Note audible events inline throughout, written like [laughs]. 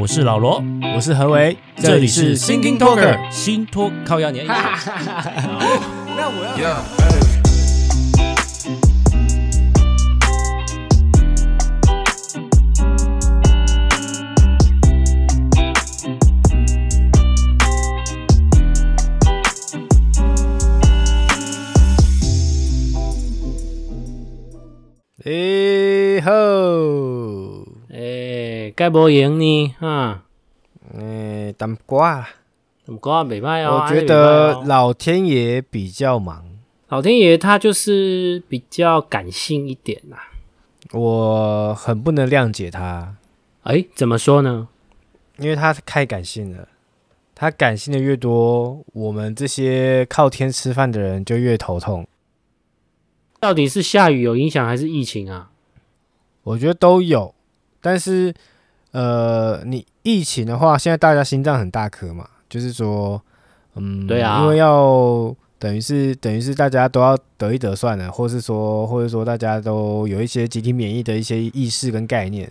我是老罗，我是何为，这里是 Thinking Talker 新托靠压年。那我要。哎吼！哎，该不赢呢哈？诶，淡瓜，淡瓜没卖哦。我觉得老天爷比较忙，老天爷他就是比较感性一点呐。我很不能谅解他。哎，怎么说呢？因为他太感性了，他感性的越多，我们这些靠天吃饭的人就越头痛。到底是下雨有影响还是疫情啊？我觉得都有，但是呃，你疫情的话，现在大家心脏很大颗嘛，就是说，嗯，对啊，因为要等于是等于是大家都要得一得算了，或是说或者说大家都有一些集体免疫的一些意识跟概念，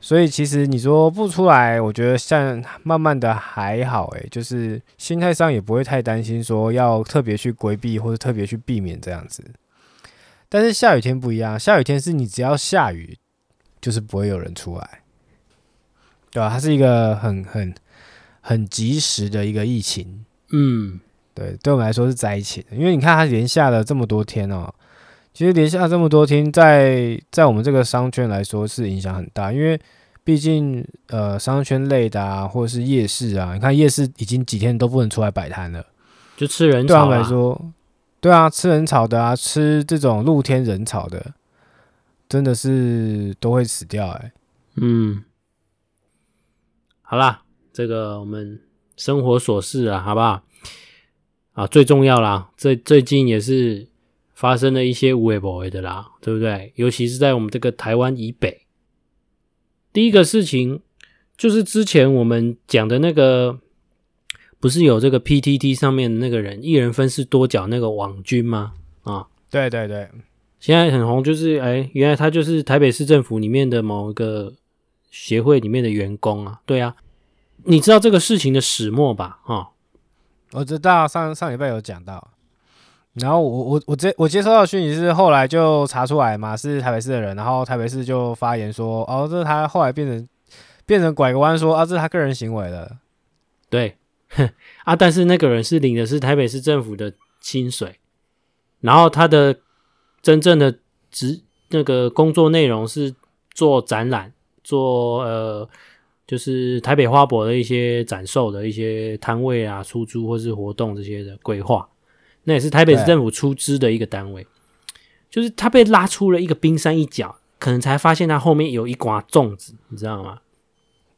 所以其实你说不出来，我觉得像慢慢的还好，诶，就是心态上也不会太担心说要特别去规避或者特别去避免这样子。但是下雨天不一样，下雨天是你只要下雨，就是不会有人出来，对吧？它是一个很很很及时的一个疫情，嗯，对，对我们来说是灾情，因为你看它连下了这么多天哦，其实连下了这么多天在，在在我们这个商圈来说是影响很大，因为毕竟呃商圈类的啊，或者是夜市啊，你看夜市已经几天都不能出来摆摊了，就吃人潮啊，对他们来说。对啊，吃人草的啊，吃这种露天人草的，真的是都会死掉哎、欸。嗯，好啦，这个我们生活琐事啊，好不好？啊，最重要啦，最最近也是发生了一些有的没的的啦，对不对？尤其是在我们这个台湾以北，第一个事情就是之前我们讲的那个。不是有这个 PTT 上面的那个人一人分饰多角那个网军吗？啊，对对对，现在很红，就是哎，原来他就是台北市政府里面的某一个协会里面的员工啊。对啊，你知道这个事情的始末吧？哈，我知道上上礼拜有讲到，然后我我我接我接收到讯息是后来就查出来嘛，是台北市的人，然后台北市就发言说，哦，这是他后来变成变成拐个弯说啊，这是他个人行为了，对。哼 [laughs] 啊！但是那个人是领的是台北市政府的薪水，然后他的真正的职那个工作内容是做展览，做呃，就是台北花博的一些展售的一些摊位啊、出租或是活动这些的规划，那也是台北市政府出资的一个单位。就是他被拉出了一个冰山一角，可能才发现他后面有一寡粽子，你知道吗？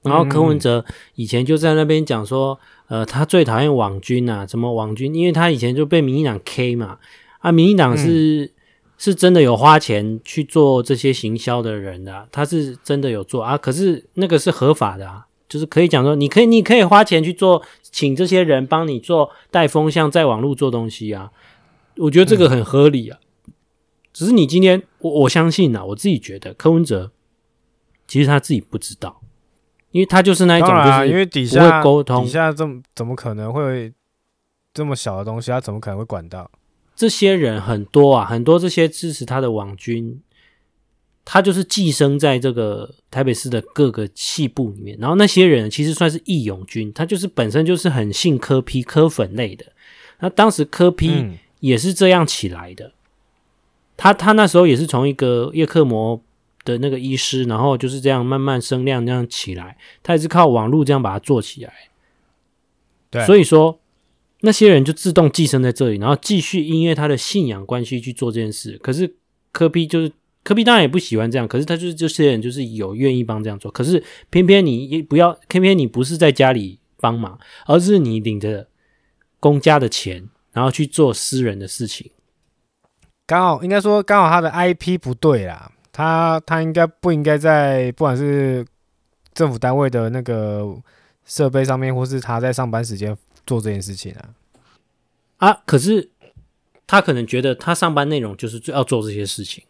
然后柯文哲以前就在那边讲说。呃，他最讨厌网军啊，什么网军？因为他以前就被民进党 K 嘛，啊，民进党是、嗯、是真的有花钱去做这些行销的人的、啊，他是真的有做啊，可是那个是合法的啊，就是可以讲说，你可以你可以花钱去做，请这些人帮你做带风向，在网络做东西啊，我觉得这个很合理啊。嗯、只是你今天，我我相信啊，我自己觉得柯文哲其实他自己不知道。因为他就是那一种，就是因为底下沟通，底下这么怎么可能会这么小的东西，他怎么可能会管到？这些人很多啊，很多这些支持他的网军，他就是寄生在这个台北市的各个细部里面。然后那些人其实算是义勇军，他就是本身就是很信科批科粉类的。那当时科批也是这样起来的，嗯、他他那时候也是从一个叶克膜。的那个医师，然后就是这样慢慢声量这样起来，他也是靠网络这样把它做起来。对，所以说那些人就自动寄生在这里，然后继续因为他的信仰关系去做这件事。可是科比就是科比当然也不喜欢这样，可是他就是这些人就是有愿意帮这样做。可是偏偏你不要，偏偏你不是在家里帮忙，而是你领着公家的钱，然后去做私人的事情。刚好应该说刚好他的 IP 不对啦。他他应该不应该在不管是政府单位的那个设备上面，或是他在上班时间做这件事情啊？啊，可是他可能觉得他上班内容就是要做这些事情，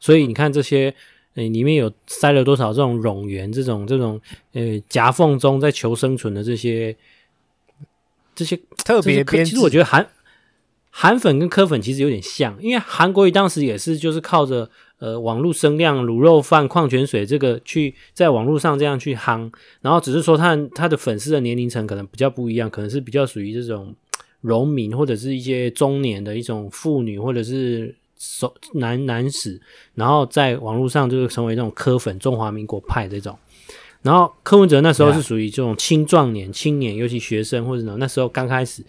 所以你看这些诶，里面有塞了多少这种冗员，这种这种呃夹缝中在求生存的这些这些特别编。其实我觉得韩韩粉跟柯粉其实有点像，因为韩国瑜当时也是就是靠着呃网络声量、卤肉饭、矿泉水这个去在网络上这样去夯，然后只是说他他的粉丝的年龄层可能比较不一样，可能是比较属于这种农民或者是一些中年的一种妇女或者是。手男男士，然后在网络上就是成为那种柯粉、中华民国派这种。然后柯文哲那时候是属于这种青壮年、青年，尤其学生或者什么，那时候刚开始，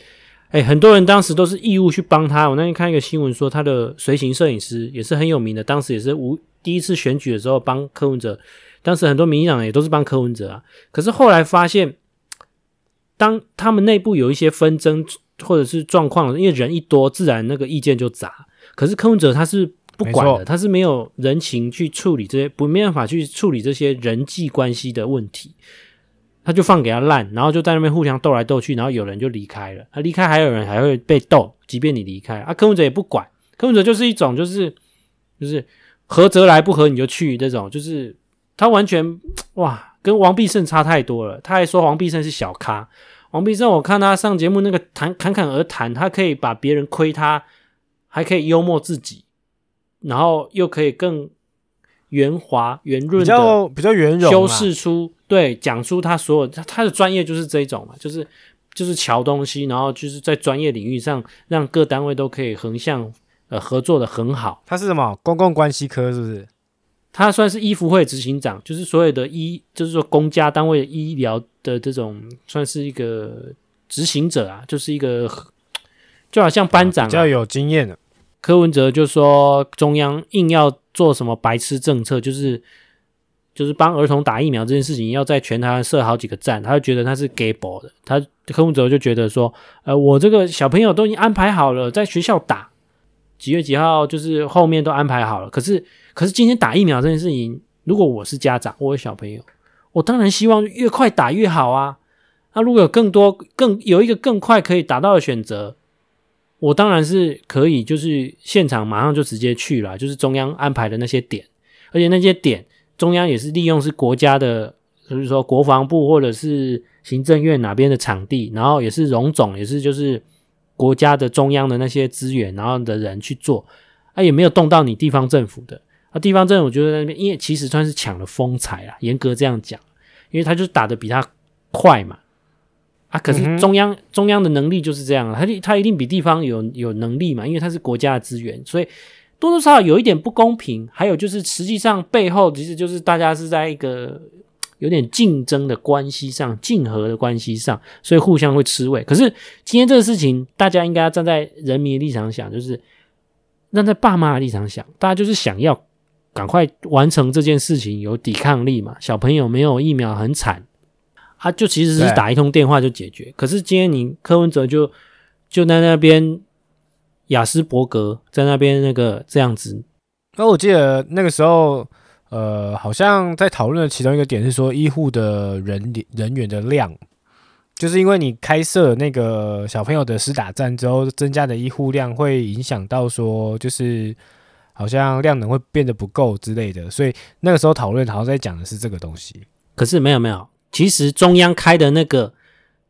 哎，很多人当时都是义务去帮他。我那天看一个新闻说，他的随行摄影师也是很有名的，当时也是无第一次选举的时候帮柯文哲。当时很多民进党也都是帮柯文哲啊。可是后来发现，当他们内部有一些纷争或者是状况，因为人一多，自然那个意见就杂。可是柯文哲他是不管的，他是没有人情去处理这些，不没办法去处理这些人际关系的问题，他就放给他烂，然后就在那边互相斗来斗去，然后有人就离开了，他离开还有人还会被斗，即便你离开啊，柯文哲也不管，柯文哲就是一种就是就是合则来不合你就去这种，就是他完全哇跟王必胜差太多了，他还说王必胜是小咖，王必胜我看他上节目那个谈侃侃而谈，他可以把别人亏他。还可以幽默自己，然后又可以更圆滑、圆润的，比较比较圆融，修饰出对，讲出他所有他他的专业就是这一种嘛，就是就是瞧东西，然后就是在专业领域上让各单位都可以横向呃合作的很好。他是什么公共关系科是不是？他算是医福会执行长，就是所有的医，就是说公家单位医疗的这种算是一个执行者啊，就是一个就好像班长、啊、比较有经验的。柯文哲就说中央硬要做什么白痴政策，就是就是帮儿童打疫苗这件事情，要在全台湾设好几个站，他就觉得他是假报的。他柯文哲就觉得说，呃，我这个小朋友都已经安排好了，在学校打几月几号，就是后面都安排好了。可是可是今天打疫苗这件事情，如果我是家长，我有小朋友，我当然希望越快打越好啊。那如果有更多更有一个更快可以打到的选择。我当然是可以，就是现场马上就直接去了，就是中央安排的那些点，而且那些点中央也是利用是国家的，就是说国防部或者是行政院哪边的场地，然后也是荣总，也是就是国家的中央的那些资源，然后的人去做，啊也没有动到你地方政府的，啊地方政府我觉得那边因为其实算是抢了风采啊，严格这样讲，因为他就打得比他快嘛。啊！可是中央、嗯、中央的能力就是这样，他他一定比地方有有能力嘛，因为他是国家的资源，所以多多少少有一点不公平。还有就是，实际上背后其实就是大家是在一个 [tsk] 有点竞争的关系上、竞合的关系上，所以互相会吃味。可是今天这个事情，大家应该要站在人民的立场想，就是站在爸妈的立场想，大家就是想要赶快完成这件事情，有抵抗力嘛。小朋友没有疫苗很惨。他就其实是打一通电话就解决，可是今天你柯文哲就就在那边雅斯伯格在那边那个这样子。那我记得那个时候，呃，好像在讨论的其中一个点是说，医护的人人员的量，就是因为你开设那个小朋友的施打站之后，增加的医护量会影响到说，就是好像量能会变得不够之类的，所以那个时候讨论好像在讲的是这个东西。可是没有没有。其实中央开的那个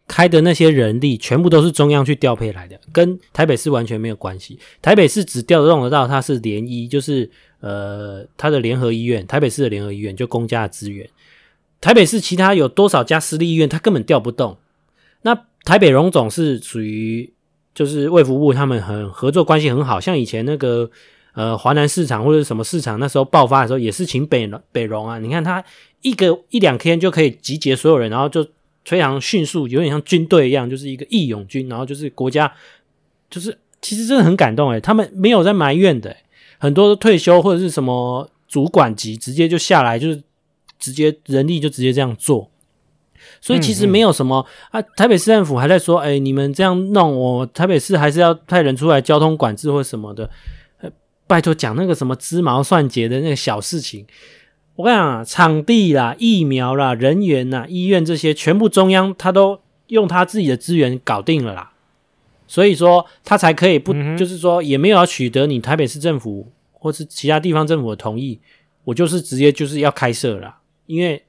开的那些人力，全部都是中央去调配来的，跟台北市完全没有关系。台北市只调得动得到，它是联医，就是呃，它的联合医院，台北市的联合医院就公家的资源。台北市其他有多少家私立医院，它根本调不动。那台北荣总是属于就是卫福部，他们很合作关系很好，像以前那个。呃，华南市场或者什么市场，那时候爆发的时候，也是请北北荣啊。你看他一个一两天就可以集结所有人，然后就非常迅速，有点像军队一样，就是一个义勇军。然后就是国家，就是其实真的很感动诶，他们没有在埋怨的，很多退休或者是什么主管级，直接就下来，就是直接人力就直接这样做。所以其实没有什么啊，台北市政府还在说，诶，你们这样弄，我台北市还是要派人出来交通管制或什么的。拜托，讲那个什么鸡毛蒜节的那个小事情，我跟你讲啊，场地啦、疫苗啦、人员啦、医院这些，全部中央他都用他自己的资源搞定了啦。所以说他才可以不，就是说也没有要取得你台北市政府或是其他地方政府的同意，我就是直接就是要开设了，因为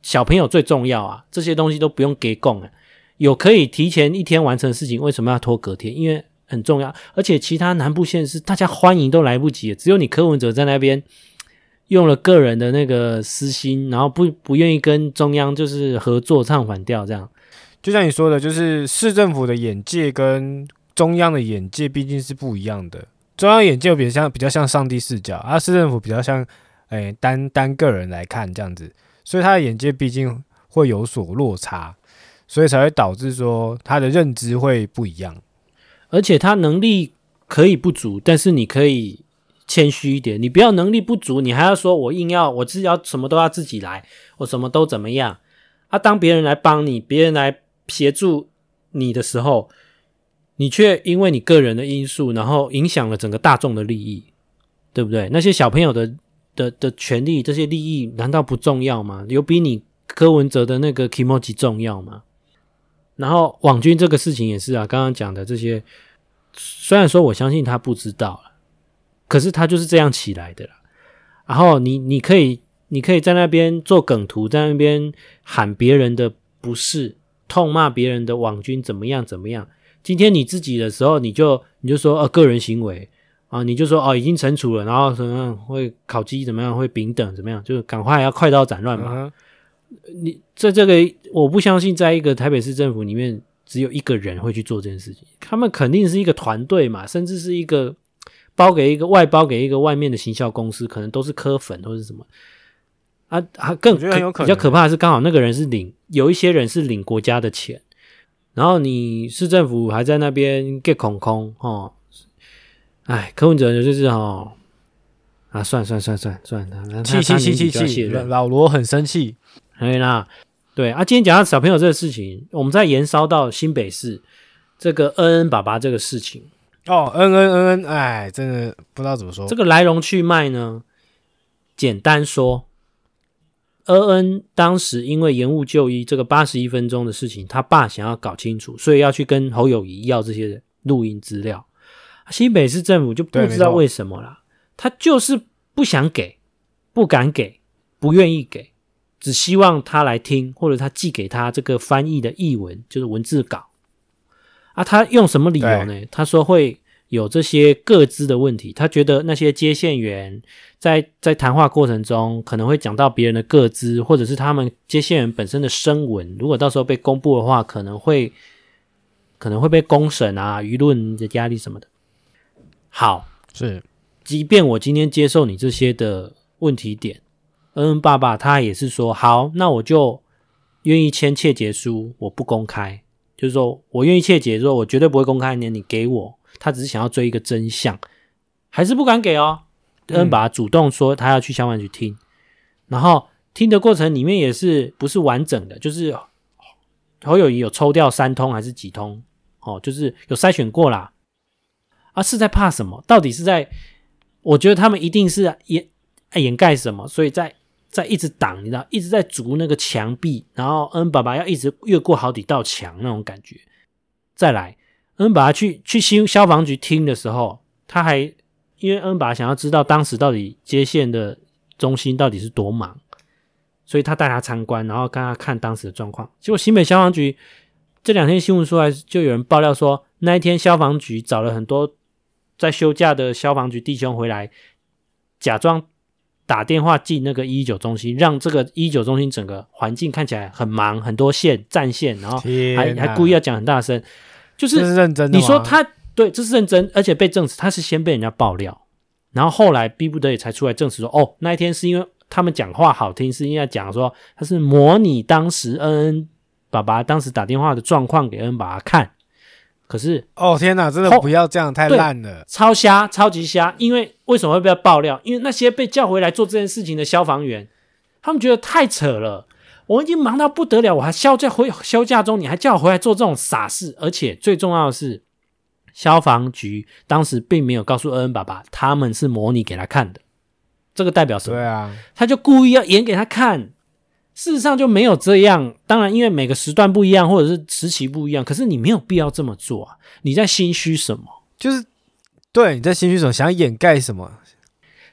小朋友最重要啊，这些东西都不用给供啊，有可以提前一天完成的事情，为什么要拖隔天？因为很重要，而且其他南部县市大家欢迎都来不及，只有你柯文哲在那边用了个人的那个私心，然后不不愿意跟中央就是合作唱反调这样。就像你说的，就是市政府的眼界跟中央的眼界毕竟是不一样的。中央眼界比较像比较像上帝视角，而、啊、市政府比较像，诶、单单个人来看这样子，所以他的眼界毕竟会有所落差，所以才会导致说他的认知会不一样，而且他能力可以不足，但是你可以谦虚一点，你不要能力不足，你还要说我硬要我自己要什么都要自己来，我什么都怎么样啊？当别人来帮你，别人来协助你的时候。你却因为你个人的因素，然后影响了整个大众的利益，对不对？那些小朋友的的的权利，这些利益难道不重要吗？有比你柯文哲的那个 kimochi 重要吗？然后网军这个事情也是啊，刚刚讲的这些，虽然说我相信他不知道了，可是他就是这样起来的了。然后你你可以你可以在那边做梗图，在那边喊别人的不是，痛骂别人的网军怎么样怎么样。今天你自己的时候，你就你就说呃个人行为啊，你就说哦已经惩处了，然后什么样会烤鸡怎么样会丙等怎么样，就赶快要快刀斩乱麻。Uh huh. 你在这个我不相信，在一个台北市政府里面只有一个人会去做这件事情，他们肯定是一个团队嘛，甚至是一个包给一个外包给一个外面的行销公司，可能都是科粉或者什么。啊啊更可比较可怕的是，刚好那个人是领有一些人是领国家的钱。然后你市政府还在那边 get 空空哦，哎，柯文哲就是哦，啊，算算算算算了，气气气气气，老罗很生气，对啦，对啊，今天讲到小朋友这个事情，我们再延烧到新北市这个恩恩爸爸这个事情哦，恩恩恩恩，哎，真的不知道怎么说，这个来龙去脉呢，简单说。恩恩当时因为延误就医这个八十一分钟的事情，他爸想要搞清楚，所以要去跟侯友谊要这些录音资料。新北市政府就不知道为什么啦，他就是不想给，不敢给，不愿意给，只希望他来听，或者他寄给他这个翻译的译文，就是文字稿。啊，他用什么理由呢？他说会。有这些各自的问题，他觉得那些接线员在在谈话过程中可能会讲到别人的各自，或者是他们接线员本身的声纹，如果到时候被公布的话，可能会可能会被公审啊，舆论的压力什么的。好，是，即便我今天接受你这些的问题点，恩恩爸爸他也是说好，那我就愿意签切结书，我不公开，就是说我愿意切结，说我绝对不会公开，你你给我。他只是想要追一个真相，还是不敢给哦。恩爸主动说他要去消防局听，嗯、然后听的过程里面也是不是完整的，就是侯友谊有抽掉三通还是几通哦，就是有筛选过啦。啊，是在怕什么？到底是在？我觉得他们一定是掩掩盖什么，所以在在一直挡，你知道，一直在筑那个墙壁，然后恩爸爸要一直越过好几道墙那种感觉，再来。恩爸爸去去新消防局听的时候，他还因为恩爸爸想要知道当时到底接线的中心到底是多忙，所以他带他参观，然后跟他看当时的状况。结果新北消防局这两天新闻出来，就有人爆料说，那一天消防局找了很多在休假的消防局弟兄回来，假装打电话进那个一一九中心，让这个一一九中心整个环境看起来很忙，很多线占线，然后还还故意要讲很大声。就是认真的，你说他对，这是认真，而且被证实他是先被人家爆料，然后后来逼不得已才出来证实说，哦，那一天是因为他们讲话好听，是因为讲说他是模拟当时恩恩爸爸当时打电话的状况给恩恩爸爸看，可是哦天哪，真的不要这样，太烂了，超瞎，超级瞎，因为为什么会被爆料？因为那些被叫回来做这件事情的消防员，他们觉得太扯了。我已经忙到不得了，我还休假回休假中，你还叫我回来做这种傻事，而且最重要的是，消防局当时并没有告诉恩恩爸爸，他们是模拟给他看的，这个代表什么？对啊，他就故意要演给他看，事实上就没有这样。当然，因为每个时段不一样，或者是时期不一样，可是你没有必要这么做啊！你在心虚什么？就是对，你在心虚什么？想掩盖什么？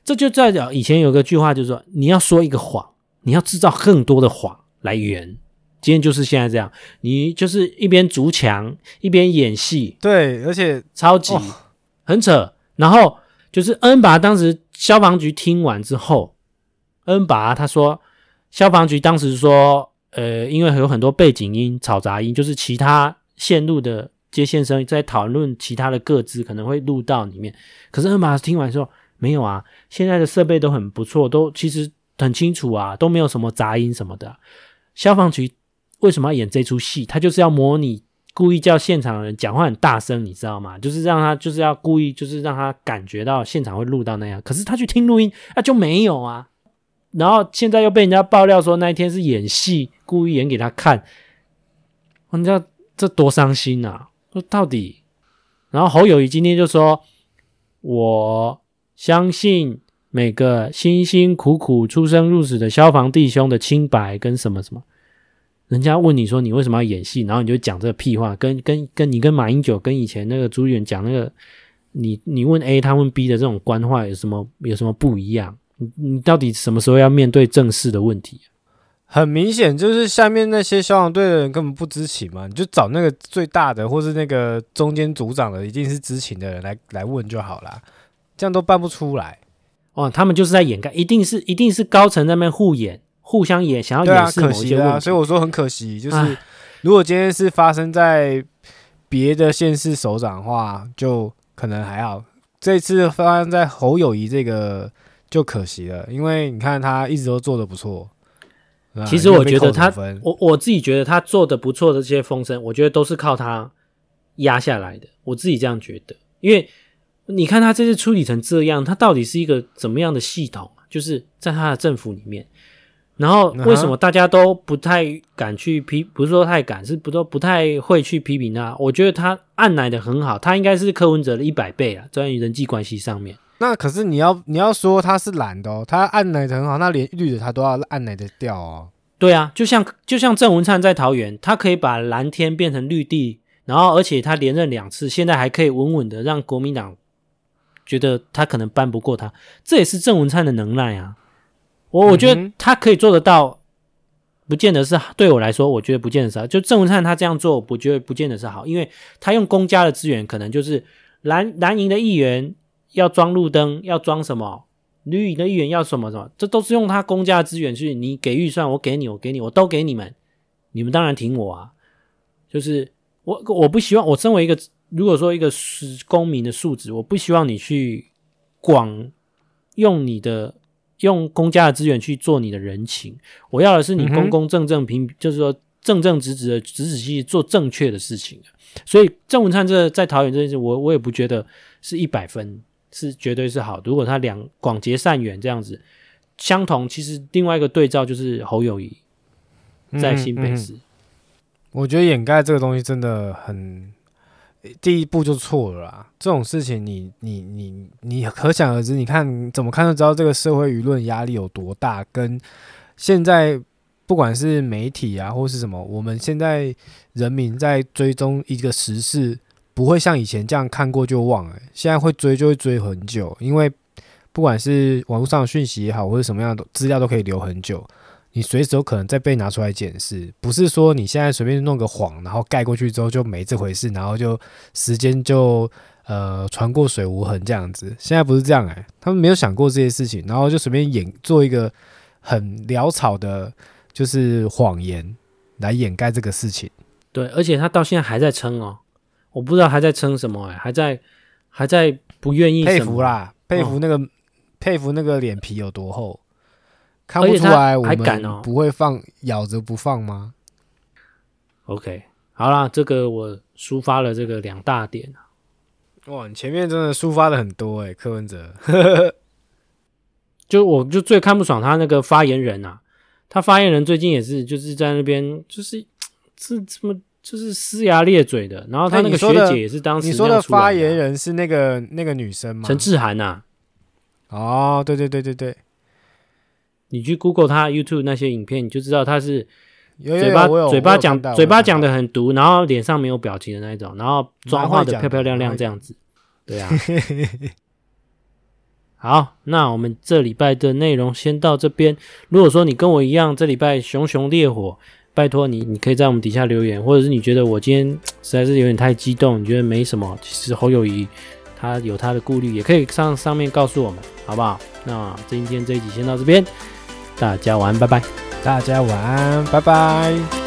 这就代表以前有个句话，就是说你要说一个谎，你要制造更多的谎来圆。今天就是现在这样，你就是一边筑墙一边演戏，对，而且超级、哦、很扯。然后就是恩拔当时消防局听完之后，恩拔他说，消防局当时说，呃，因为有很多背景音、嘈杂音，就是其他线路的接线生在讨论其他的个资，可能会录到里面。可是恩拔听完说，没有啊，现在的设备都很不错，都其实很清楚啊，都没有什么杂音什么的。消防局。为什么要演这出戏？他就是要模拟，故意叫现场的人讲话很大声，你知道吗？就是让他，就是要故意，就是让他感觉到现场会录到那样。可是他去听录音，那、啊、就没有啊。然后现在又被人家爆料说那一天是演戏，故意演给他看。你知道这多伤心啊！说到底，然后侯友谊今天就说：“我相信每个辛辛苦苦出生入死的消防弟兄的清白跟什么什么。”人家问你说你为什么要演戏，然后你就讲这个屁话，跟跟跟你跟马英九跟以前那个朱立伦讲那个，你你问 A 他问 B 的这种官话有什么有什么不一样？你你到底什么时候要面对正式的问题？很明显就是下面那些消防队的人根本不知情嘛，你就找那个最大的或是那个中间组长的，一定是知情的人来来问就好啦。这样都办不出来哦，他们就是在掩盖，一定是一定是高层在那边互演。互相演，想要掩饰某些问题。对啊，可惜啊，所以我说很可惜。就是如果今天是发生在别的县市首长的话，就可能还好。这次发生在侯友谊这个就可惜了，因为你看他一直都做的不错。其实我觉得他，我我自己觉得他做的不错的这些风声，我觉得都是靠他压下来的。我自己这样觉得，因为你看他这次处理成这样，他到底是一个怎么样的系统？就是在他的政府里面。然后为什么大家都不太敢去批？不是说太敢，是不都不太会去批评他。我觉得他按来的很好，他应该是柯文哲的一百倍啊，在于人际关系上面。那可是你要你要说他是懒的哦，他按奶的很好，那连绿的他都要按奶的掉哦。对啊，就像就像郑文灿在桃园，他可以把蓝天变成绿地，然后而且他连任两次，现在还可以稳稳的让国民党觉得他可能扳不过他，这也是郑文灿的能耐啊。我我觉得他可以做得到，不见得是对我来说，我觉得不见得是好。就郑文灿他这样做，我觉得不见得是好，因为他用公家的资源，可能就是蓝蓝营的议员要装路灯，要装什么，绿营的议员要什么什么，这都是用他公家的资源去，你给预算，我给你，我给你，我都给你们，你们当然挺我啊。就是我我不希望，我身为一个如果说一个是公民的素质，我不希望你去广用你的。用公家的资源去做你的人情，我要的是你公公正正平，就是说正正直直的、仔仔细细做正确的事情。所以郑文灿这在桃园这件事，我我也不觉得是一百分，是绝对是好。如果他两广结善缘这样子相同，其实另外一个对照就是侯友谊在新北市，我觉得掩盖这个东西真的很。第一步就错了啦！这种事情你，你你你你可想而知。你看怎么看都知道这个社会舆论压力有多大。跟现在不管是媒体啊，或是什么，我们现在人民在追踪一个时事，不会像以前这样看过就忘了。现在会追就会追很久，因为不管是网络上的讯息也好，或者什么样的资料都可以留很久。你随时有可能再被拿出来检视，不是说你现在随便弄个谎，然后盖过去之后就没这回事，然后就时间就呃船过水无痕这样子。现在不是这样哎、他们没有想过这些事情，然后就随便演做一个很潦草的，就是谎言来掩盖这个事情。对，而且他到现在还在撑哦，我不知道还在撑什么哎、欸，还在还在不愿意。佩服啦，佩服那个、哦、佩服那个脸皮有多厚。看不出来，我们不会放，咬着不放吗？OK，好啦，这个我抒发了这个两大点。哇，你前面真的抒发的很多哎、欸，柯文哲。[laughs] 就我就最看不爽他那个发言人啊，他发言人最近也是就是在那边就是 [tsk] 这这么就是呲牙咧嘴的，然后他那个学姐也是当时你说的发言人是那个那个女生吗？陈志涵呐。哦，对对对对对。你去 Google 他 YouTube 那些影片，你就知道他是嘴巴嘴巴讲嘴巴讲的很毒，然后脸上没有表情的那一种，然后妆化的漂漂亮亮这样子，对啊。好，那我们这礼拜的内容先到这边。如果说你跟我一样，这礼拜熊熊烈火，拜托你，你可以在我们底下留言，或者是你觉得我今天 [tsk] 实在是有点太激动，你觉得没什么，其实侯友谊他有他的顾虑，也可以上上面告诉我们，好不好？那今天这一集先到这边，大家晚安，拜拜。大家晚安，拜拜。